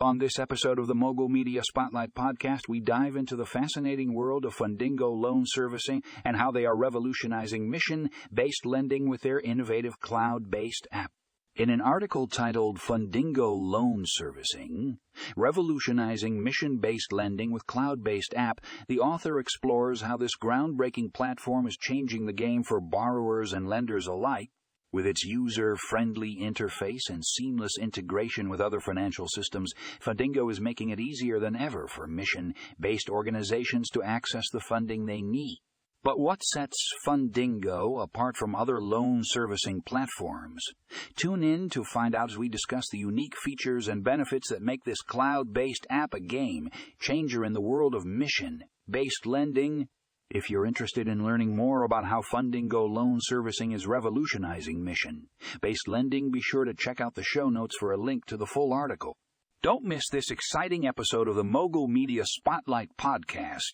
On this episode of the Mogul Media Spotlight podcast, we dive into the fascinating world of Fundingo loan servicing and how they are revolutionizing mission based lending with their innovative cloud based app. In an article titled Fundingo Loan Servicing Revolutionizing Mission Based Lending with Cloud Based App, the author explores how this groundbreaking platform is changing the game for borrowers and lenders alike with its user friendly interface and seamless integration with other financial systems, Fundingo is making it easier than ever for mission based organizations to access the funding they need. But what sets Fundingo apart from other loan servicing platforms? Tune in to find out as we discuss the unique features and benefits that make this cloud based app a game changer in the world of mission based lending if you're interested in learning more about how Fundingo loan servicing is revolutionizing mission based lending, be sure to check out the show notes for a link to the full article. Don't miss this exciting episode of the Mogul Media Spotlight podcast